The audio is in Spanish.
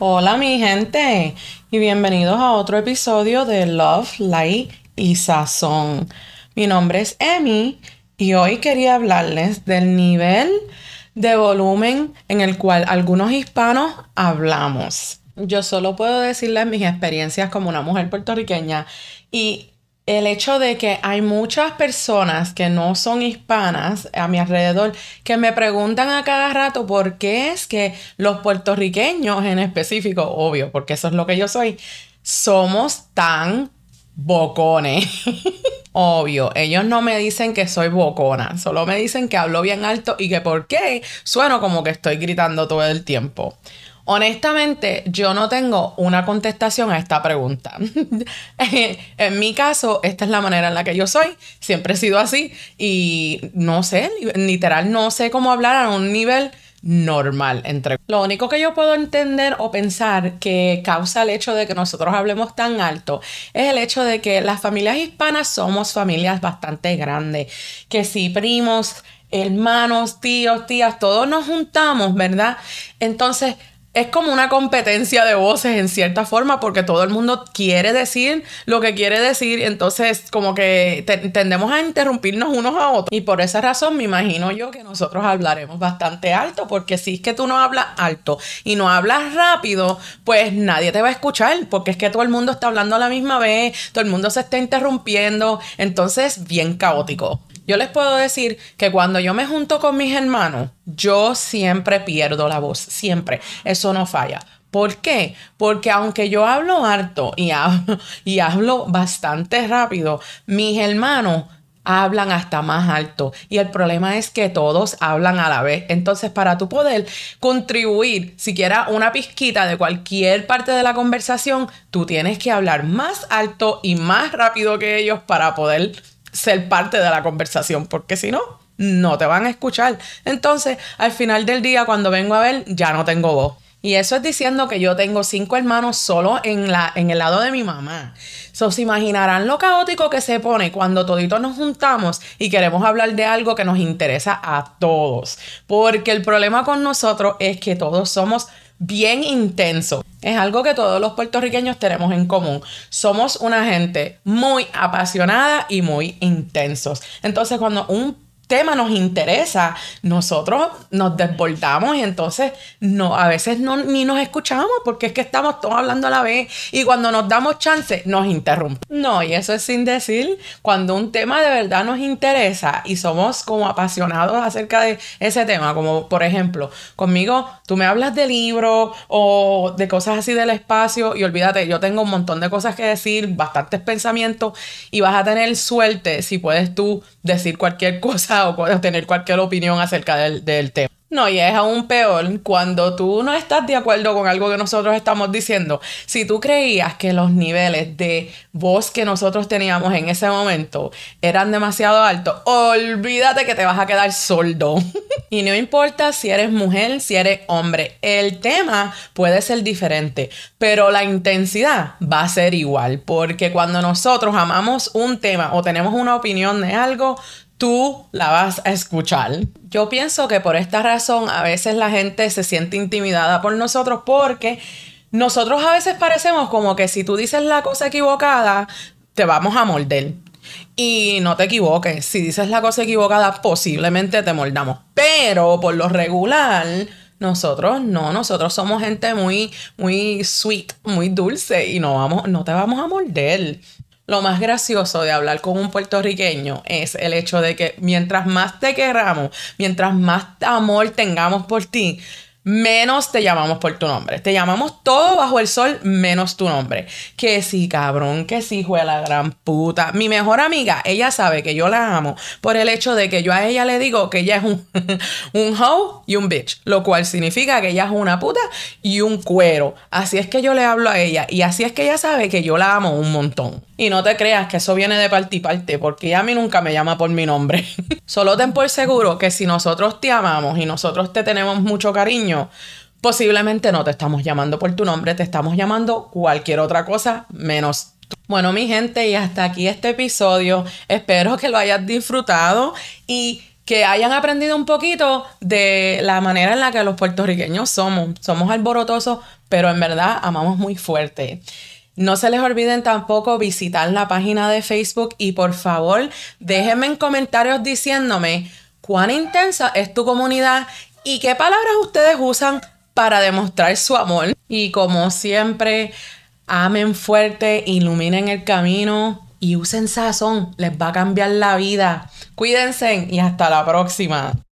Hola mi gente y bienvenidos a otro episodio de Love, Light y Sazón. Mi nombre es Emi y hoy quería hablarles del nivel de volumen en el cual algunos hispanos hablamos. Yo solo puedo decirles mis experiencias como una mujer puertorriqueña y el hecho de que hay muchas personas que no son hispanas a mi alrededor que me preguntan a cada rato por qué es que los puertorriqueños en específico, obvio, porque eso es lo que yo soy, somos tan bocones. Obvio, ellos no me dicen que soy bocona, solo me dicen que hablo bien alto y que por qué sueno como que estoy gritando todo el tiempo. Honestamente, yo no tengo una contestación a esta pregunta. en mi caso, esta es la manera en la que yo soy. Siempre he sido así y no sé, literal, no sé cómo hablar a un nivel normal entre lo único que yo puedo entender o pensar que causa el hecho de que nosotros hablemos tan alto es el hecho de que las familias hispanas somos familias bastante grandes que si primos hermanos tíos tías todos nos juntamos verdad entonces es como una competencia de voces en cierta forma porque todo el mundo quiere decir lo que quiere decir, entonces como que tendemos a interrumpirnos unos a otros y por esa razón me imagino yo que nosotros hablaremos bastante alto porque si es que tú no hablas alto y no hablas rápido, pues nadie te va a escuchar porque es que todo el mundo está hablando a la misma vez, todo el mundo se está interrumpiendo, entonces bien caótico. Yo les puedo decir que cuando yo me junto con mis hermanos, yo siempre pierdo la voz, siempre. Eso no falla. ¿Por qué? Porque aunque yo hablo harto y hablo, y hablo bastante rápido, mis hermanos hablan hasta más alto. Y el problema es que todos hablan a la vez. Entonces, para tu poder contribuir siquiera una pizquita de cualquier parte de la conversación, tú tienes que hablar más alto y más rápido que ellos para poder ser parte de la conversación, porque si no, no te van a escuchar. Entonces, al final del día, cuando vengo a ver, ya no tengo voz. Y eso es diciendo que yo tengo cinco hermanos solo en, la, en el lado de mi mamá. So, se imaginarán lo caótico que se pone cuando toditos nos juntamos y queremos hablar de algo que nos interesa a todos. Porque el problema con nosotros es que todos somos bien intenso. Es algo que todos los puertorriqueños tenemos en común. Somos una gente muy apasionada y muy intensos. Entonces, cuando un tema nos interesa, nosotros nos desbordamos y entonces no, a veces no, ni nos escuchamos porque es que estamos todos hablando a la vez y cuando nos damos chance nos interrumpen. No, y eso es sin decir, cuando un tema de verdad nos interesa y somos como apasionados acerca de ese tema, como por ejemplo, conmigo tú me hablas de libros o de cosas así del espacio y olvídate, yo tengo un montón de cosas que decir, bastantes pensamientos y vas a tener suerte si puedes tú decir cualquier cosa o tener cualquier opinión acerca del, del tema. No, y es aún peor cuando tú no estás de acuerdo con algo que nosotros estamos diciendo. Si tú creías que los niveles de voz que nosotros teníamos en ese momento eran demasiado altos, olvídate que te vas a quedar sordo. y no importa si eres mujer, si eres hombre, el tema puede ser diferente, pero la intensidad va a ser igual, porque cuando nosotros amamos un tema o tenemos una opinión de algo, tú la vas a escuchar. Yo pienso que por esta razón a veces la gente se siente intimidada por nosotros porque nosotros a veces parecemos como que si tú dices la cosa equivocada, te vamos a morder. Y no te equivoques, si dices la cosa equivocada, posiblemente te mordamos. Pero por lo regular, nosotros no, nosotros somos gente muy, muy sweet, muy dulce y no, vamos, no te vamos a morder. Lo más gracioso de hablar con un puertorriqueño es el hecho de que mientras más te queramos, mientras más amor tengamos por ti, menos te llamamos por tu nombre. Te llamamos todo bajo el sol menos tu nombre. Que sí, cabrón, que sí, fue la gran puta. Mi mejor amiga, ella sabe que yo la amo por el hecho de que yo a ella le digo que ella es un, un hoe y un bitch, lo cual significa que ella es una puta y un cuero. Así es que yo le hablo a ella y así es que ella sabe que yo la amo un montón. Y no te creas que eso viene de parte y parte, porque ella a mí nunca me llama por mi nombre. Solo ten por seguro que si nosotros te amamos y nosotros te tenemos mucho cariño, posiblemente no te estamos llamando por tu nombre, te estamos llamando cualquier otra cosa menos tú. Bueno, mi gente, y hasta aquí este episodio. Espero que lo hayas disfrutado y que hayan aprendido un poquito de la manera en la que los puertorriqueños somos. Somos alborotosos pero en verdad amamos muy fuerte. No se les olviden tampoco visitar la página de Facebook y por favor déjenme en comentarios diciéndome cuán intensa es tu comunidad y qué palabras ustedes usan para demostrar su amor. Y como siempre, amen fuerte, iluminen el camino y usen sazón. Les va a cambiar la vida. Cuídense y hasta la próxima.